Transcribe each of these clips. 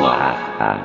selatan.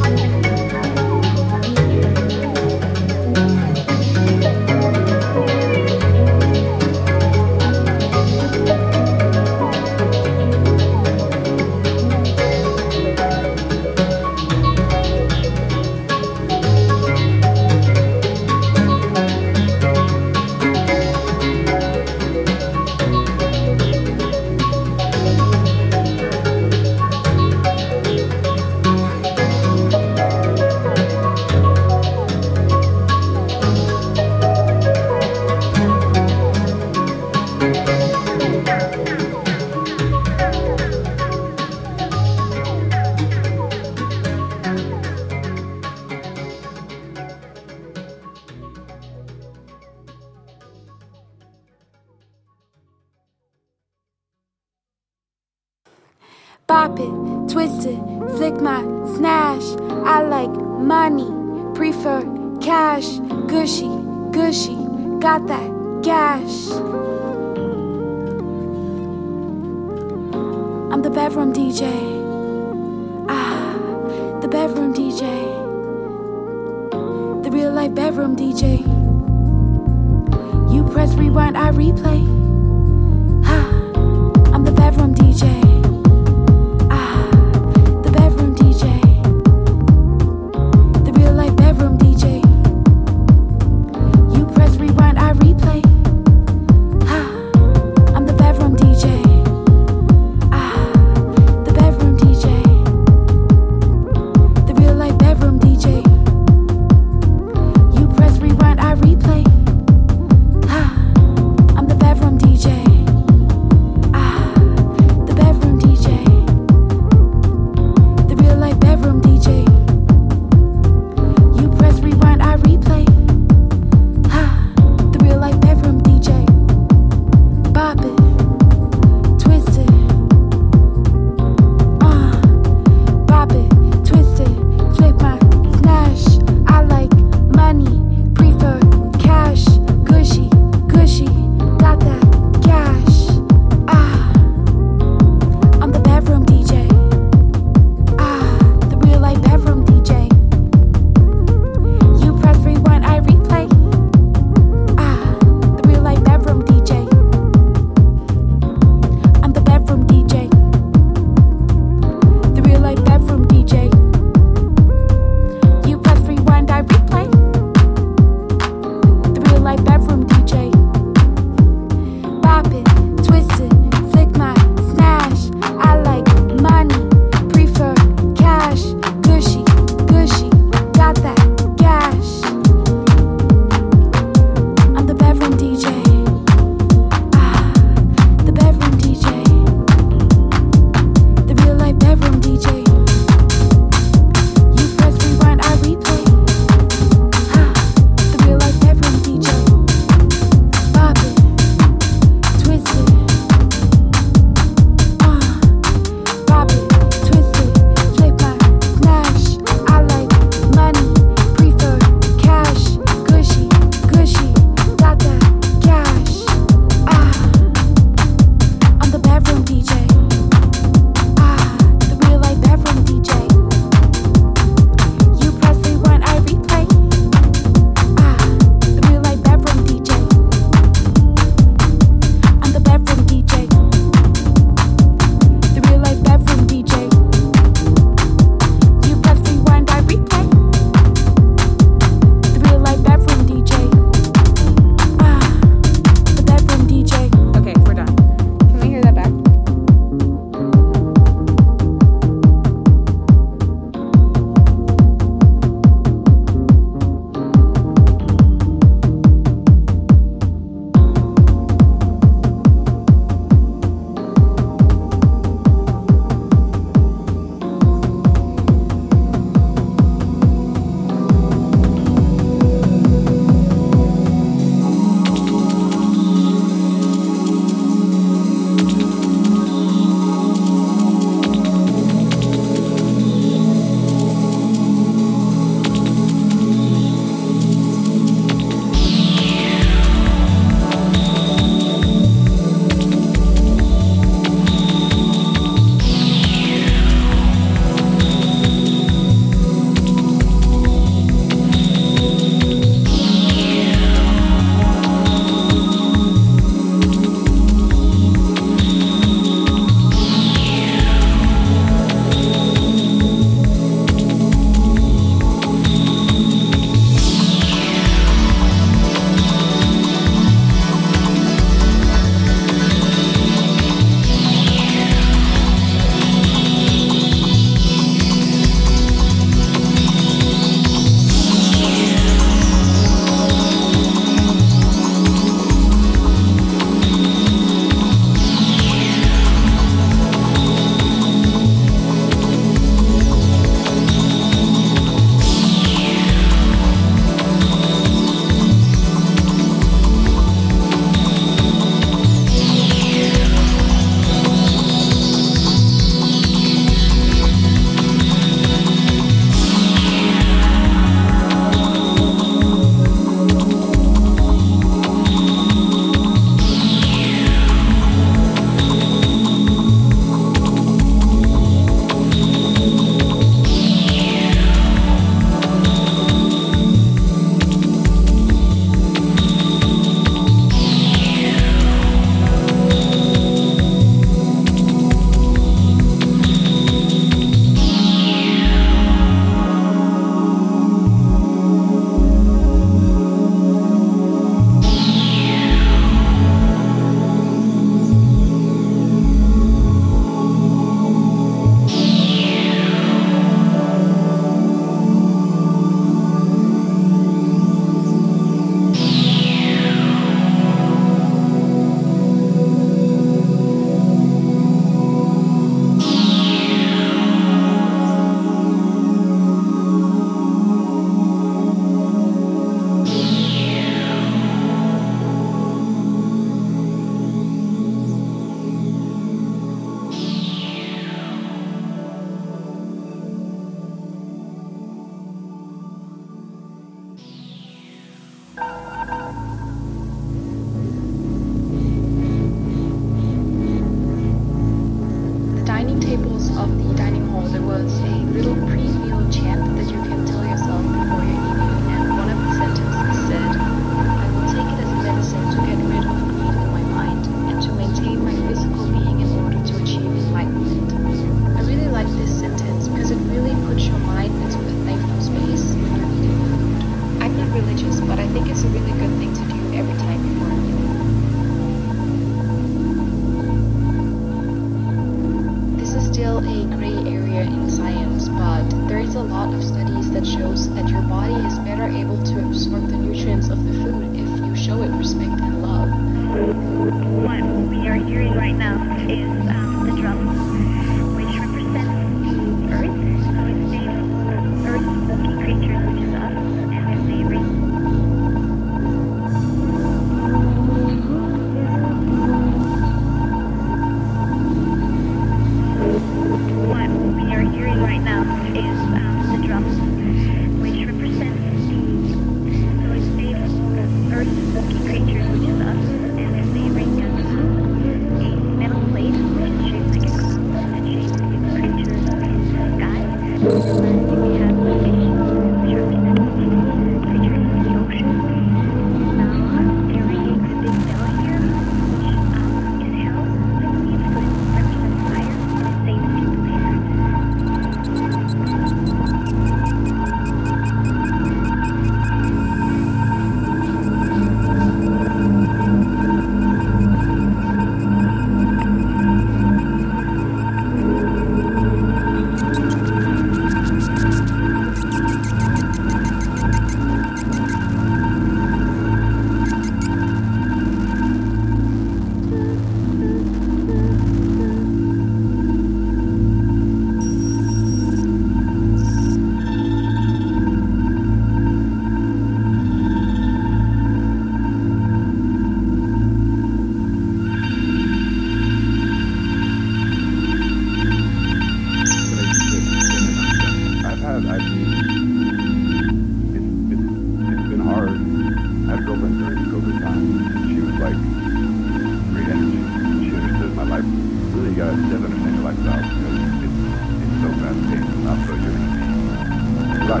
I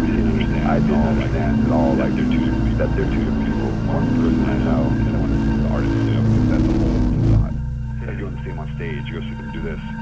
didn't understand. I didn't that at all. Like they're two, people are two people, one person I know, and one the artist. You know, that's the whole see them on stage. You go see them do this.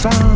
sound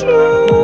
true.